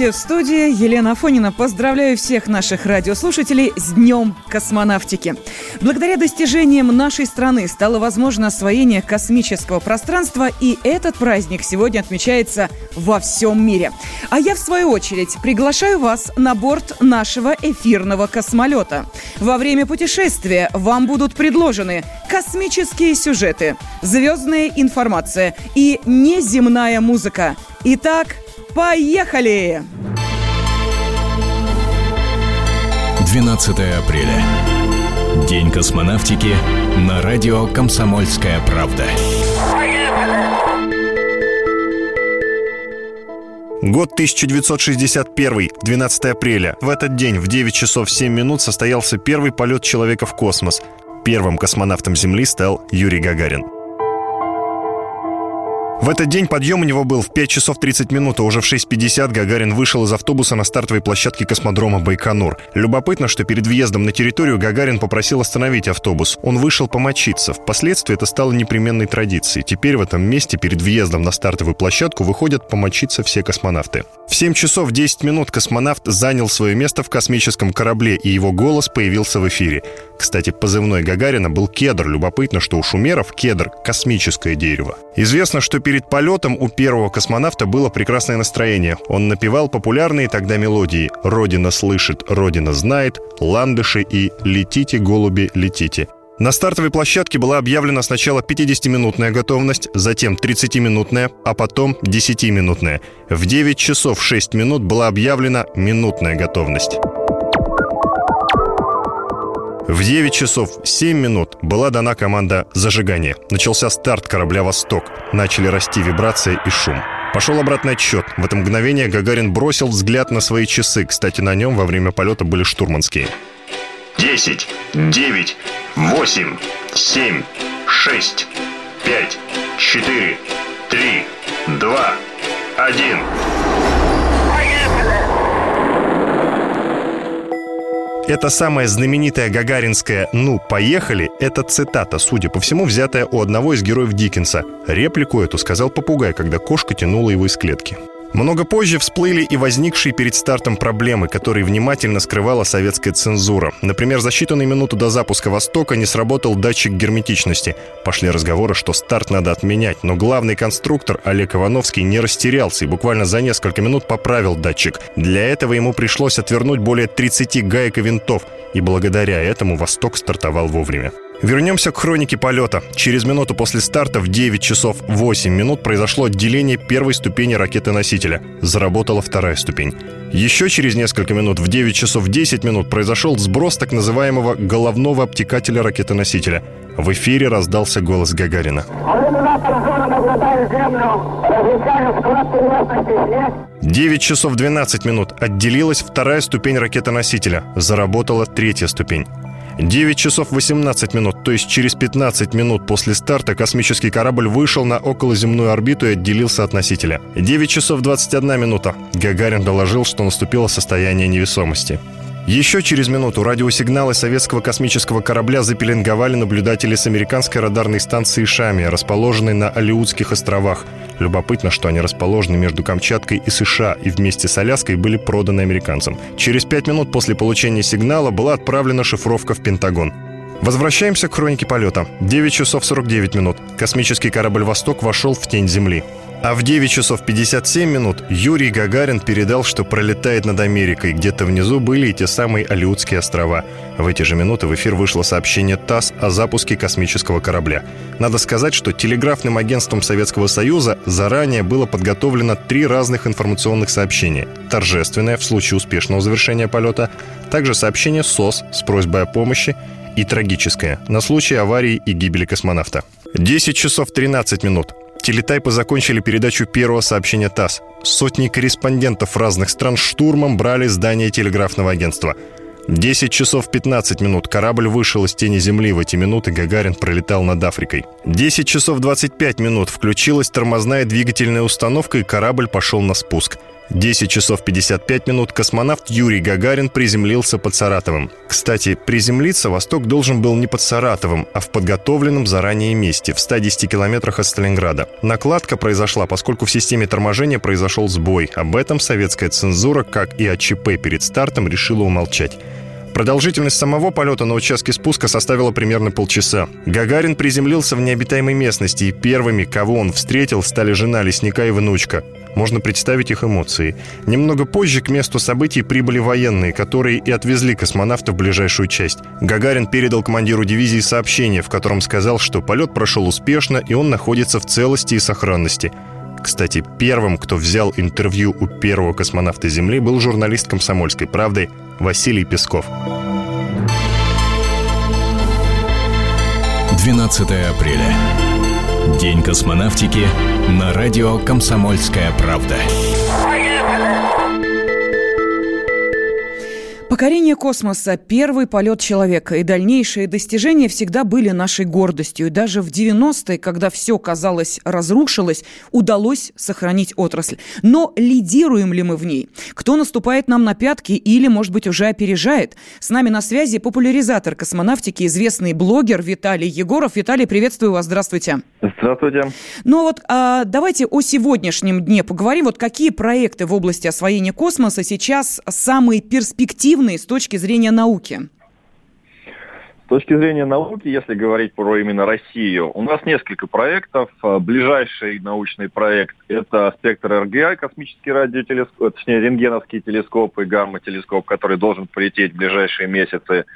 Здравствуйте, в студии Елена Афонина. Поздравляю всех наших радиослушателей с Днем космонавтики. Благодаря достижениям нашей страны стало возможно освоение космического пространства, и этот праздник сегодня отмечается во всем мире. А я, в свою очередь, приглашаю вас на борт нашего эфирного космолета. Во время путешествия вам будут предложены космические сюжеты, звездная информация и неземная музыка. Итак, Поехали! 12 апреля. День космонавтики на радио «Комсомольская правда». Год 1961, 12 апреля. В этот день в 9 часов 7 минут состоялся первый полет человека в космос. Первым космонавтом Земли стал Юрий Гагарин. В этот день подъем у него был в 5 часов 30 минут, а уже в 6.50 Гагарин вышел из автобуса на стартовой площадке космодрома Байконур. Любопытно, что перед въездом на территорию Гагарин попросил остановить автобус. Он вышел помочиться. Впоследствии это стало непременной традицией. Теперь в этом месте перед въездом на стартовую площадку выходят помочиться все космонавты. В 7 часов 10 минут космонавт занял свое место в космическом корабле, и его голос появился в эфире. Кстати, позывной Гагарина был кедр. Любопытно, что у шумеров кедр – космическое дерево. Известно, что перед полетом у первого космонавта было прекрасное настроение. Он напевал популярные тогда мелодии «Родина слышит, Родина знает», «Ландыши» и «Летите, голуби, летите». На стартовой площадке была объявлена сначала 50-минутная готовность, затем 30-минутная, а потом 10-минутная. В 9 часов 6 минут была объявлена минутная готовность. В 9 часов 7 минут была дана команда зажигания. Начался старт корабля «Восток». Начали расти вибрация и шум. Пошел обратный отсчет. В это мгновение Гагарин бросил взгляд на свои часы. Кстати, на нем во время полета были штурманские. 10, 9, 8, 7, 6, 5, 4, 3, 2, 1. Это самая знаменитая гагаринская «Ну, поехали» — это цитата, судя по всему, взятая у одного из героев Диккенса. Реплику эту сказал попугай, когда кошка тянула его из клетки. Много позже всплыли и возникшие перед стартом проблемы, которые внимательно скрывала советская цензура. Например, за считанные минуты до запуска «Востока» не сработал датчик герметичности. Пошли разговоры, что старт надо отменять, но главный конструктор Олег Ивановский не растерялся и буквально за несколько минут поправил датчик. Для этого ему пришлось отвернуть более 30 гаек и винтов, и благодаря этому «Восток» стартовал вовремя. Вернемся к хронике полета. Через минуту после старта в 9 часов 8 минут произошло отделение первой ступени ракеты-носителя. Заработала вторая ступень. Еще через несколько минут в 9 часов 10 минут произошел сброс так называемого головного обтекателя ракеты-носителя. В эфире раздался голос Гагарина. Девять часов 12 минут. Отделилась вторая ступень ракеты-носителя. Заработала третья ступень. 9 часов 18 минут, то есть через 15 минут после старта космический корабль вышел на околоземную орбиту и отделился от носителя. 9 часов 21 минута. Гагарин доложил, что наступило состояние невесомости. Еще через минуту радиосигналы советского космического корабля запеленговали наблюдатели с американской радарной станции «Шами», расположенной на Алиутских островах. Любопытно, что они расположены между Камчаткой и США и вместе с Аляской были проданы американцам. Через пять минут после получения сигнала была отправлена шифровка в Пентагон. Возвращаемся к хронике полета. 9 часов 49 минут. Космический корабль «Восток» вошел в тень Земли. А в 9 часов 57 минут Юрий Гагарин передал, что пролетает над Америкой. Где-то внизу были и те самые Алиутские острова. В эти же минуты в эфир вышло сообщение ТАСС о запуске космического корабля. Надо сказать, что телеграфным агентством Советского Союза заранее было подготовлено три разных информационных сообщения. Торжественное в случае успешного завершения полета, также сообщение СОС с просьбой о помощи и трагическое на случай аварии и гибели космонавта. 10 часов 13 минут. Телетайпы закончили передачу первого сообщения ТАСС. Сотни корреспондентов разных стран штурмом брали здание телеграфного агентства. 10 часов 15 минут. Корабль вышел из тени Земли. В эти минуты Гагарин пролетал над Африкой. 10 часов 25 минут. Включилась тормозная двигательная установка, и корабль пошел на спуск. 10 часов 55 минут космонавт Юрий Гагарин приземлился под Саратовым. Кстати, приземлиться Восток должен был не под Саратовым, а в подготовленном заранее месте, в 110 километрах от Сталинграда. Накладка произошла, поскольку в системе торможения произошел сбой. Об этом советская цензура, как и о ЧП перед стартом, решила умолчать. Продолжительность самого полета на участке спуска составила примерно полчаса. Гагарин приземлился в необитаемой местности, и первыми, кого он встретил, стали жена лесника и внучка. Можно представить их эмоции. Немного позже к месту событий прибыли военные, которые и отвезли космонавта в ближайшую часть. Гагарин передал командиру дивизии сообщение, в котором сказал, что полет прошел успешно и он находится в целости и сохранности. Кстати, первым, кто взял интервью у первого космонавта Земли, был журналист «Комсомольской правды» Василий Песков. 12 апреля. День космонавтики на радио «Комсомольская правда». Покорение космоса, первый полет человека и дальнейшие достижения всегда были нашей гордостью. И даже в 90-е, когда все, казалось, разрушилось, удалось сохранить отрасль. Но лидируем ли мы в ней? Кто наступает нам на пятки или, может быть, уже опережает? С нами на связи популяризатор космонавтики, известный блогер Виталий Егоров. Виталий, приветствую вас, здравствуйте. Здравствуйте. Ну вот а, давайте о сегодняшнем дне поговорим. Вот какие проекты в области освоения космоса сейчас самые перспективные эффективные с точки зрения науки? С точки зрения науки, если говорить про именно Россию, у нас несколько проектов. А, ближайший научный проект – это спектр РГА, космический радиотелескоп, точнее, рентгеновский телескоп и гамма-телескоп, который должен полететь в ближайшие месяцы.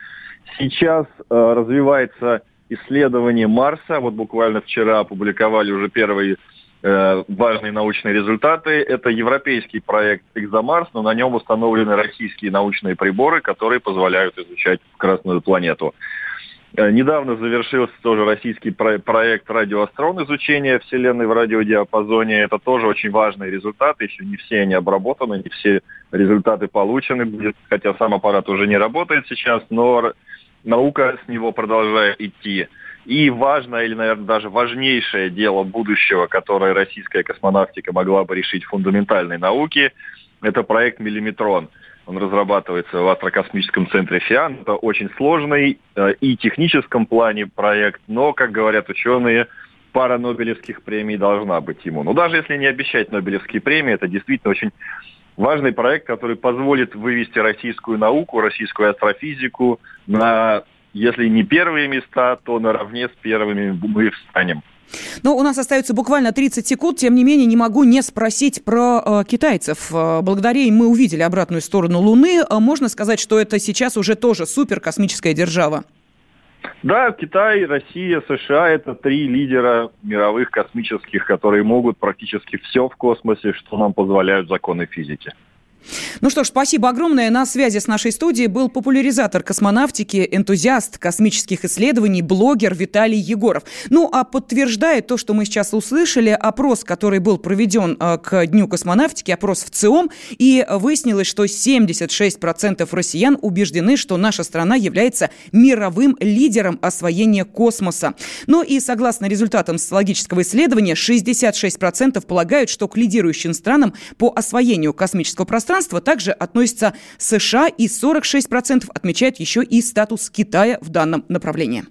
Сейчас э, развивается исследование Марса. Вот буквально вчера опубликовали уже первые Э, важные научные результаты. Это европейский проект «Экзомарс», но на нем установлены российские научные приборы, которые позволяют изучать Красную планету. Э, недавно завершился тоже российский проект «Радиоастрон» изучения Вселенной в радиодиапазоне. Это тоже очень важные результаты. Еще не все они обработаны, не все результаты получены. Хотя сам аппарат уже не работает сейчас, но наука с него продолжает идти. И важное, или, наверное, даже важнейшее дело будущего, которое российская космонавтика могла бы решить в фундаментальной науке, это проект «Миллиметрон». Он разрабатывается в астрокосмическом центре ФИАН. Это очень сложный э, и техническом плане проект, но, как говорят ученые, пара Нобелевских премий должна быть ему. Но даже если не обещать Нобелевские премии, это действительно очень важный проект, который позволит вывести российскую науку, российскую астрофизику на если не первые места, то наравне с первыми мы встанем. Ну, у нас остается буквально 30 секунд. Тем не менее, не могу не спросить про э, китайцев. Э, благодаря им мы увидели обратную сторону Луны. Э, можно сказать, что это сейчас уже тоже супер космическая держава? Да, Китай, Россия, США – это три лидера мировых космических, которые могут практически все в космосе, что нам позволяют законы физики. Ну что ж, спасибо огромное. На связи с нашей студией был популяризатор космонавтики, энтузиаст космических исследований, блогер Виталий Егоров. Ну, а подтверждает то, что мы сейчас услышали, опрос, который был проведен э, к Дню космонавтики, опрос в ЦИОМ, и выяснилось, что 76% россиян убеждены, что наша страна является мировым лидером освоения космоса. Ну и согласно результатам социологического исследования, 66% полагают, что к лидирующим странам по освоению космического пространства пространства также относятся США, и 46% отмечают еще и статус Китая в данном направлении.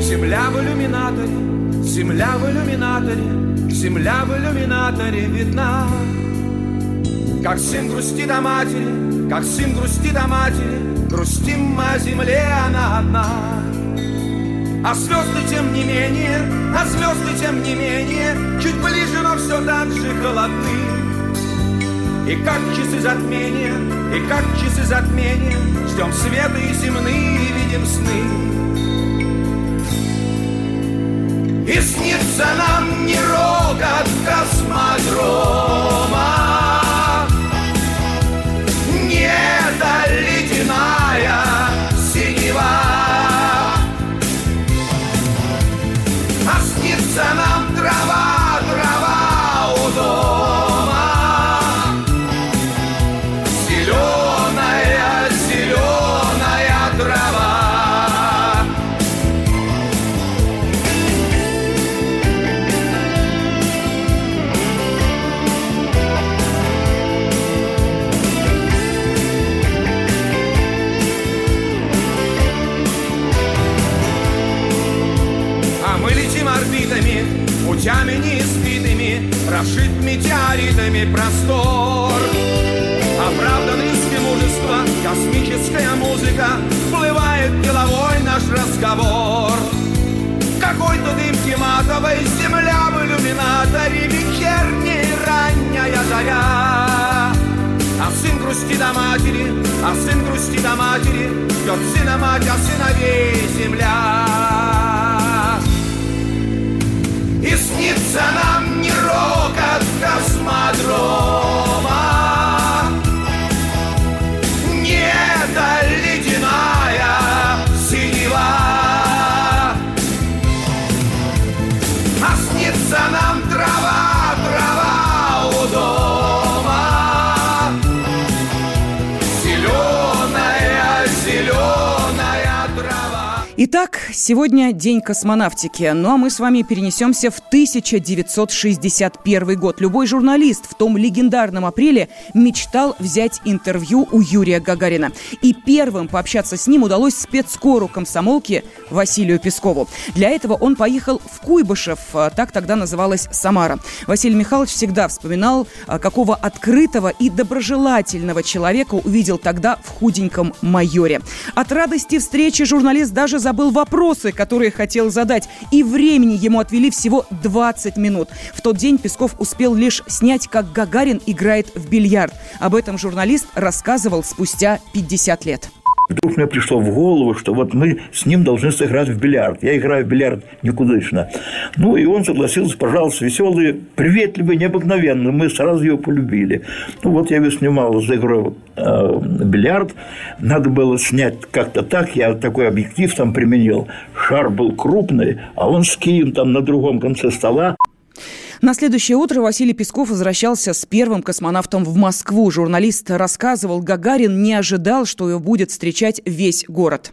Земля в иллюминаторе, земля в иллюминаторе, земля в иллюминаторе видна. Как сын грустит о матери, как сын грустит о матери, Грустим мы о земле, она одна. А звезды тем не менее, а звезды тем не менее, Чуть ближе, но все так же холодны. И как часы затмения, и как часы затмения, Ждем света и земные, и видим сны. И снится нам не рокот космодрома, снится нам трава, метеоритами простор. Оправданный мужества Космическая музыка Всплывает деловой наш разговор. Какой-то дымки матовой Земля в иллюминаторе Вечерняя ранняя заря. А сын грустит о матери, а сын грустит о матери, Ждет сына мать, а сыновей земля. И снится нам сегодня День космонавтики, ну а мы с вами перенесемся в 1961 год. Любой журналист в том легендарном апреле мечтал взять интервью у Юрия Гагарина. И первым пообщаться с ним удалось спецкору комсомолки Василию Пескову. Для этого он поехал в Куйбышев, а, так тогда называлась Самара. Василий Михайлович всегда вспоминал, а, какого открытого и доброжелательного человека увидел тогда в худеньком майоре. От радости встречи журналист даже забыл вопросы, которые хотел задать, и времени ему отвели всего 20 минут. В тот день Песков успел лишь снять, как Гагарин играет в бильярд. Об этом журналист рассказывал спустя 50 лет. Вдруг мне пришло в голову, что вот мы с ним должны сыграть в бильярд. Я играю в бильярд никудышно. Ну, и он согласился, пожалуйста, веселый, приветливый, необыкновенный. Мы сразу его полюбили. Ну, вот я его снимал за игрой э, бильярд. Надо было снять как-то так. Я такой объектив там применил. Шар был крупный, а он с кием там на другом конце стола. На следующее утро Василий Песков возвращался с первым космонавтом в Москву. Журналист рассказывал, Гагарин не ожидал, что его будет встречать весь город.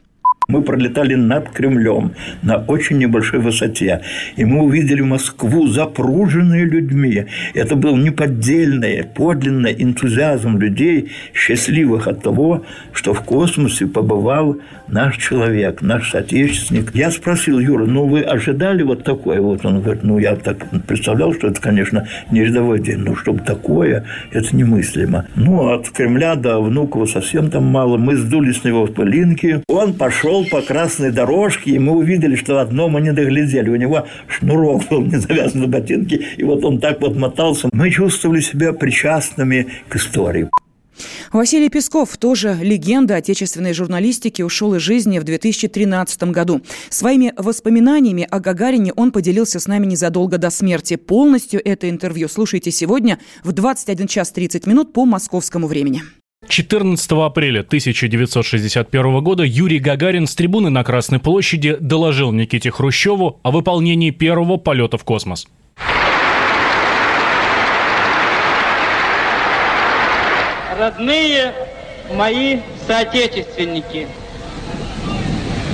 Мы пролетали над Кремлем на очень небольшой высоте. И мы увидели Москву, запруженную людьми. Это был неподдельный, подлинный энтузиазм людей, счастливых от того, что в космосе побывал наш человек, наш соотечественник. Я спросил, Юра, ну вы ожидали вот такое? Вот он говорит, ну я так представлял, что это, конечно, не рядовой день, но чтобы такое, это немыслимо. Ну, от Кремля до Внуково совсем там мало. Мы сдули с него пылинки. Он пошел по красной дорожке, и мы увидели, что одно мы не доглядели. У него шнурок был не завязан на ботинке, и вот он так вот мотался. Мы чувствовали себя причастными к истории. Василий Песков, тоже легенда отечественной журналистики, ушел из жизни в 2013 году. Своими воспоминаниями о Гагарине он поделился с нами незадолго до смерти. Полностью это интервью слушайте сегодня в 21 час 30 минут по московскому времени. 14 апреля 1961 года Юрий Гагарин с трибуны на Красной площади доложил Никите Хрущеву о выполнении первого полета в космос. Родные мои соотечественники,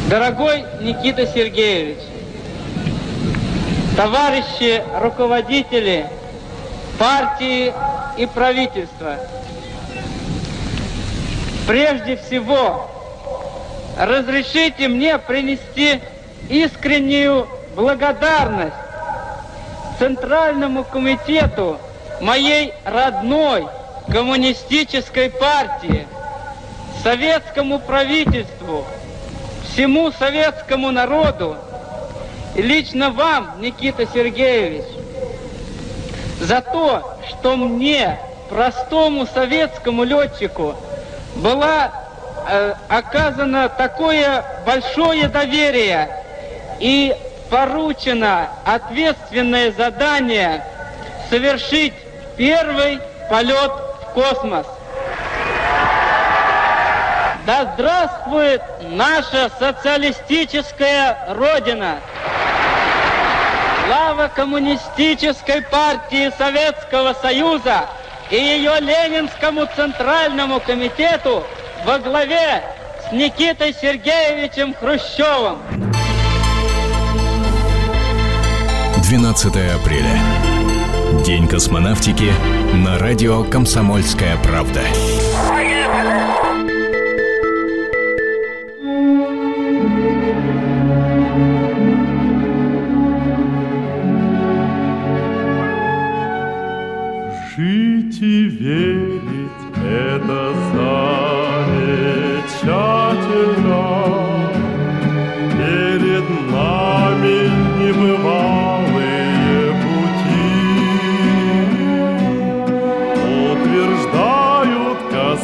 дорогой Никита Сергеевич, товарищи руководители партии и правительства – Прежде всего, разрешите мне принести искреннюю благодарность Центральному комитету моей родной коммунистической партии, советскому правительству, всему советскому народу. И лично вам, Никита Сергеевич, за то, что мне, простому советскому летчику, была э, оказано такое большое доверие и поручено ответственное задание совершить первый полет в космос. Да здравствует наша социалистическая Родина! Слава коммунистической партии Советского Союза! И ее Ленинскому Центральному комитету во главе с Никитой Сергеевичем Хрущевым. 12 апреля. День космонавтики на радио «Комсомольская правда». верить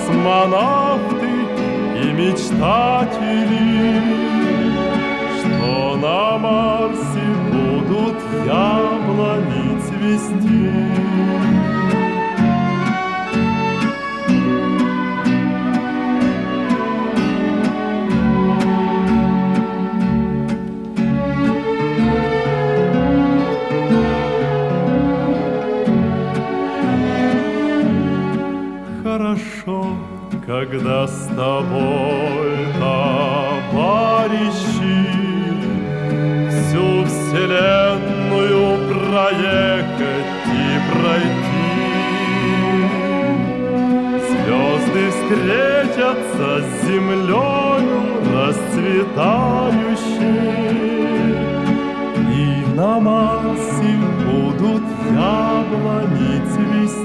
космонавты и мечтатели, что на Марсе будут яблони цвести. Когда с тобой, товарищи, всю вселенную проехать и пройти. Звезды встретятся с землею расцветающей, и на Марсе будут яблони цвести.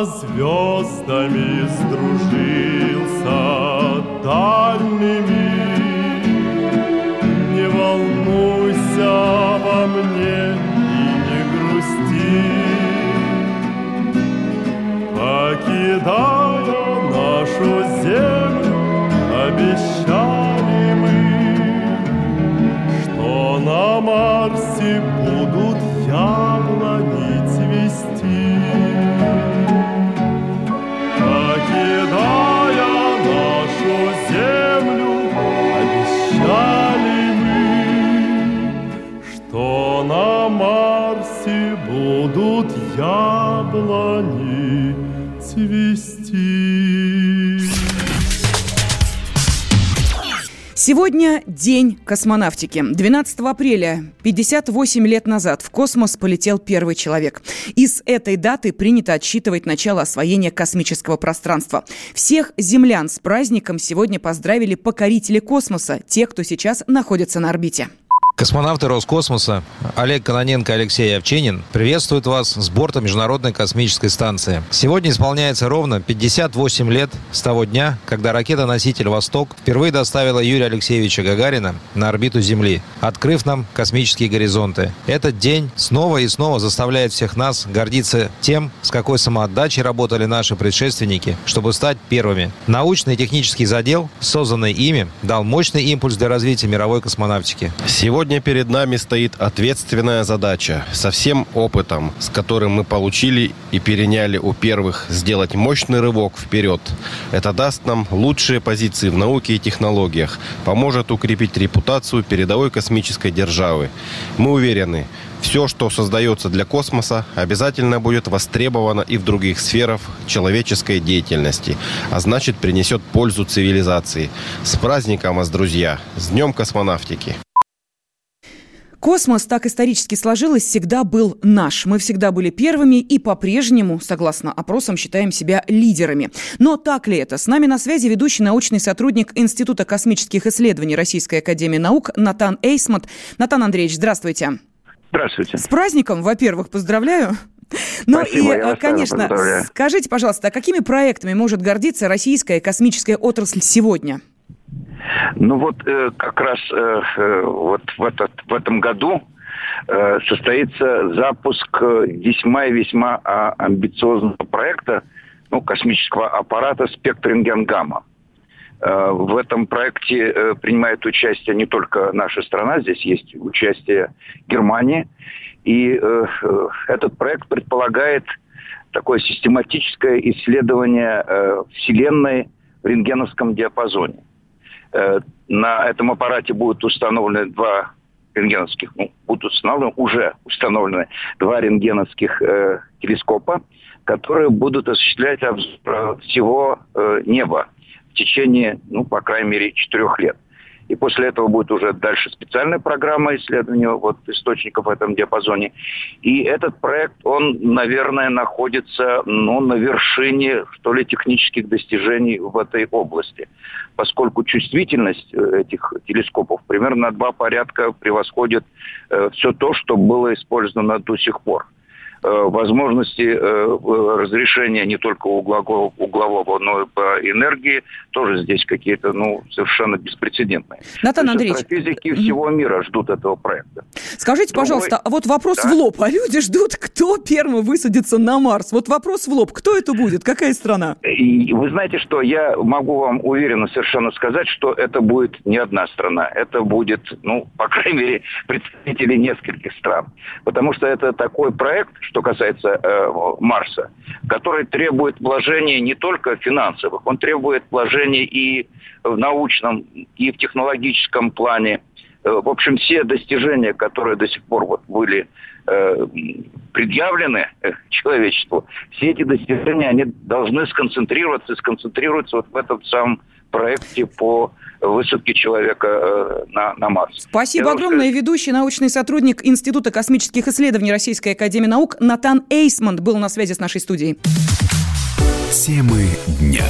Со звездами сдружился дальними. Не волнуйся обо мне и не грусти. Покидая яблони цвести. Сегодня день космонавтики. 12 апреля, 58 лет назад, в космос полетел первый человек. И с этой даты принято отсчитывать начало освоения космического пространства. Всех землян с праздником сегодня поздравили покорители космоса, те, кто сейчас находится на орбите. Космонавты Роскосмоса Олег Кононенко и Алексей Овчинин приветствуют вас с борта Международной космической станции. Сегодня исполняется ровно 58 лет с того дня, когда ракета-носитель «Восток» впервые доставила Юрия Алексеевича Гагарина на орбиту Земли, открыв нам космические горизонты. Этот день снова и снова заставляет всех нас гордиться тем, с какой самоотдачей работали наши предшественники, чтобы стать первыми. Научный и технический задел, созданный ими, дал мощный импульс для развития мировой космонавтики. Сегодня перед нами стоит ответственная задача со всем опытом, с которым мы получили и переняли у первых, сделать мощный рывок вперед. Это даст нам лучшие позиции в науке и технологиях, поможет укрепить репутацию передовой космической державы. Мы уверены, все, что создается для космоса, обязательно будет востребовано и в других сферах человеческой деятельности, а значит принесет пользу цивилизации. С праздником вас, друзья! С Днем космонавтики! Космос, так исторически сложилось, всегда был наш. Мы всегда были первыми и по-прежнему, согласно опросам, считаем себя лидерами. Но так ли это? С нами на связи ведущий научный сотрудник Института космических исследований Российской Академии Наук Натан Эйсмот. Натан Андреевич, здравствуйте. Здравствуйте. С праздником, во-первых, поздравляю. Ну Спасибо, и, вас конечно, скажите, пожалуйста, а какими проектами может гордиться российская космическая отрасль сегодня? Ну вот э, как раз э, э, вот в, этот, в этом году э, состоится запуск э, весьма и весьма а, амбициозного проекта ну, космического аппарата «Спектринген-гамма». Э, В этом проекте принимает участие не только наша страна, здесь есть участие Германии. И этот проект предполагает такое систематическое исследование Вселенной в рентгеновском диапазоне. Э, На этом аппарате будут установлены два рентгеновских, ну, будут установлены, уже установлены два рентгеновских э, телескопа, которые будут осуществлять обзор всего э, неба в течение, ну, по крайней мере, четырех лет. И после этого будет уже дальше специальная программа исследования вот, источников в этом диапазоне. И этот проект, он, наверное, находится ну, на вершине, что ли, технических достижений в этой области, поскольку чувствительность э, этих телескопов примерно на два порядка превосходит э, все то, что было использовано до сих пор. Э, возможности э, разрешения не только углового, углового, но и по энергии тоже здесь какие-то ну, совершенно беспрецедентные. Натан Андреевич. Физики всего мира ждут этого проекта. Скажите, Другой... пожалуйста, вот вопрос да? в лоб. А люди ждут, кто первым высадится на Марс? Вот вопрос в лоб. Кто это будет? Какая страна? И вы знаете, что я могу вам уверенно совершенно сказать, что это будет не одна страна. Это будет, ну, по крайней мере, представители нескольких стран. Потому что это такой проект, что касается э, Марса, который требует вложений не только финансовых, он требует вложений и в научном, и в технологическом плане. Э, в общем, все достижения, которые до сих пор вот были э, предъявлены э, человечеству, все эти достижения, они должны сконцентрироваться, сконцентрироваться вот в этом самом проекте по высадки человека э, на, на Марс. Спасибо Я огромное. Сказать... Ведущий научный сотрудник Института космических исследований Российской Академии Наук Натан Эйсмонт был на связи с нашей студией. Темы дня.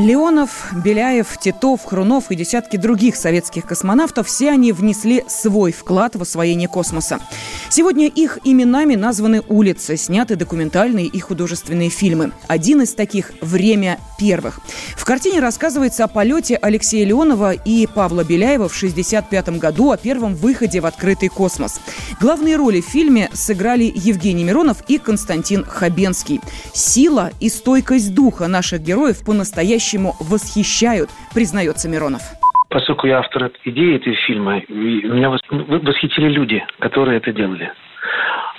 Леонов, Беляев, Титов, Хрунов и десятки других советских космонавтов – все они внесли свой вклад в освоение космоса. Сегодня их именами названы улицы, сняты документальные и художественные фильмы. Один из таких – «Время первых». В картине рассказывается о полете Алексея Леонова и Павла Беляева в 1965 году, о первом выходе в открытый космос. Главные роли в фильме сыграли Евгений Миронов и Константин Хабенский. Сила и стойкость духа наших героев по-настоящему по-настоящему восхищают, признается Миронов. Поскольку я автор идеи этого фильма, меня восхитили люди, которые это делали.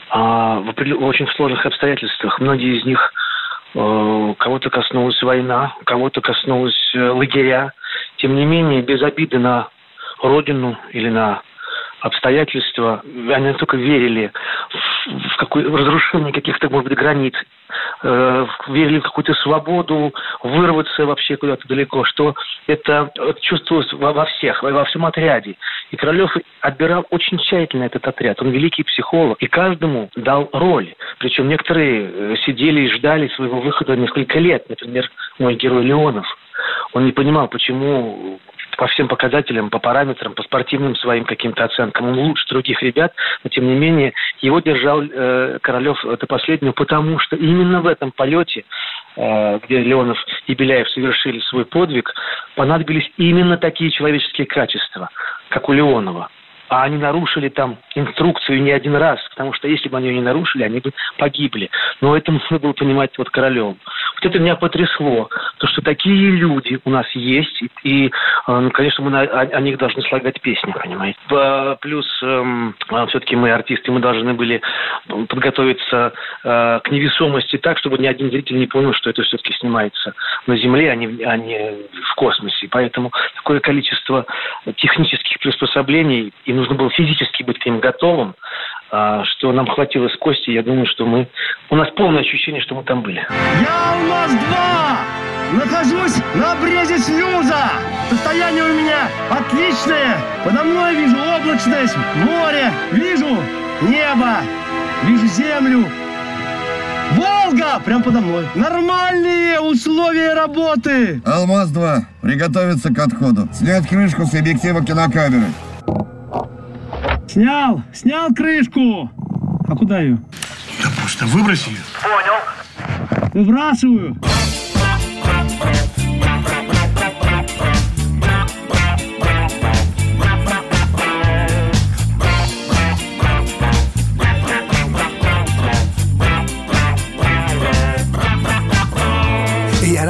А в, очень сложных обстоятельствах. Многие из них э, кого-то коснулась война, кого-то коснулась э, лагеря. Тем не менее, без обиды на родину или на обстоятельства, они только верили в, в какое разрушение каких-то, может быть, границ, э, верили в какую-то свободу, вырваться вообще куда-то далеко, что это чувствовалось во, во всех, во, во всем отряде. И Королев отбирал очень тщательно этот отряд. Он великий психолог, и каждому дал роль. Причем некоторые э, сидели и ждали своего выхода несколько лет. Например, мой герой Леонов. Он не понимал, почему по всем показателям, по параметрам, по спортивным своим каким-то оценкам. Он лучше других ребят, но тем не менее его держал э, Королев до последнего, потому что именно в этом полете, э, где Леонов и Беляев совершили свой подвиг, понадобились именно такие человеческие качества, как у Леонова а они нарушили там инструкцию не один раз, потому что если бы они ее не нарушили, они бы погибли. Но это нужно было понимать вот королем. Вот это меня потрясло, то, что такие люди у нас есть, и, э, ну, конечно, мы на, о, о них должны слагать песни, понимаете. Плюс эм, а, все-таки мы артисты, мы должны были подготовиться э, к невесомости так, чтобы ни один зритель не понял, что это все-таки снимается на Земле, а не, а не в космосе. Поэтому такое количество технических приспособлений и нужно было физически быть к ним готовым, а, что нам хватило с Костей. Я думаю, что мы... У нас полное ощущение, что мы там были. Я УМАЗ-2! Нахожусь на обрезе снюза! Состояние у меня отличное! Подо мной вижу облачность, море, вижу небо, вижу землю, Волга! Прям подо мной. Нормальные условия работы. Алмаз-2. Приготовиться к отходу. Снять крышку с объектива кинокамеры. Снял! Снял крышку! А куда ее? Да просто выброси ее. Понял. Выбрасываю.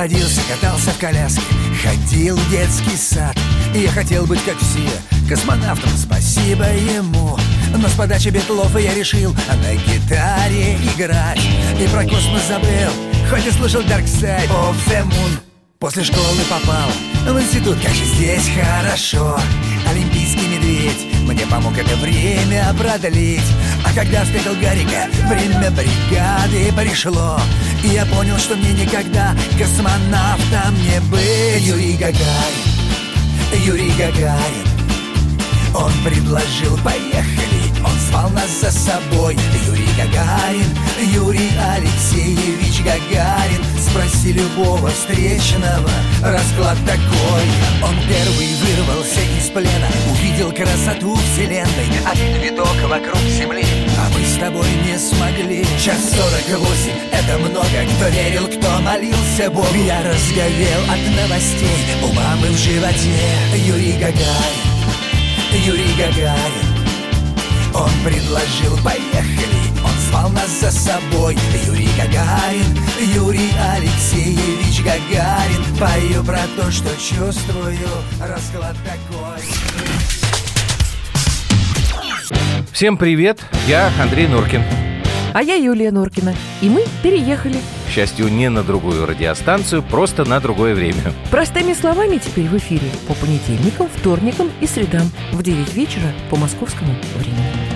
Родился, катался в коляске, ходил в детский сад. И я хотел быть как все, космонавтом, спасибо ему. Но с подачи Бетлова я решил на гитаре играть. И про космос забыл, хоть и слушал Dark Side of the Moon После школы попал. В институт, как же здесь хорошо. Олимпийский медведь мне помог это время продлить А когда встретил Гарика, время бригады пришло. И я понял, что мне никогда космонавтом не быть. Юрий Гагарин Юрий Гагарин Он предложил поехали Он звал нас за собой. Юрий Гагарин Юрий Алексеевич Гагарин Спроси любого встречного. Расклад такой. Он первый вырвался из плена. Увидел красоту вселенной. Один виток вокруг земли. А мы с тобой не смогли. Час сорок восемь Это много. Кто верил, кто молился Богу. Я разговел от новостей. У мамы в животе. Юрий Гагарин Юрий Гагарин Он предложил поехали Он звал нас за собой Юрий Гагарин Юрий Алексеевич Гагарин Пою про то, что чувствую Расклад такой Всем привет, я Андрей Нуркин. А я Юлия Нуркина. И мы переехали. К счастью, не на другую радиостанцию, просто на другое время. Простыми словами теперь в эфире по понедельникам, вторникам и средам в 9 вечера по московскому времени.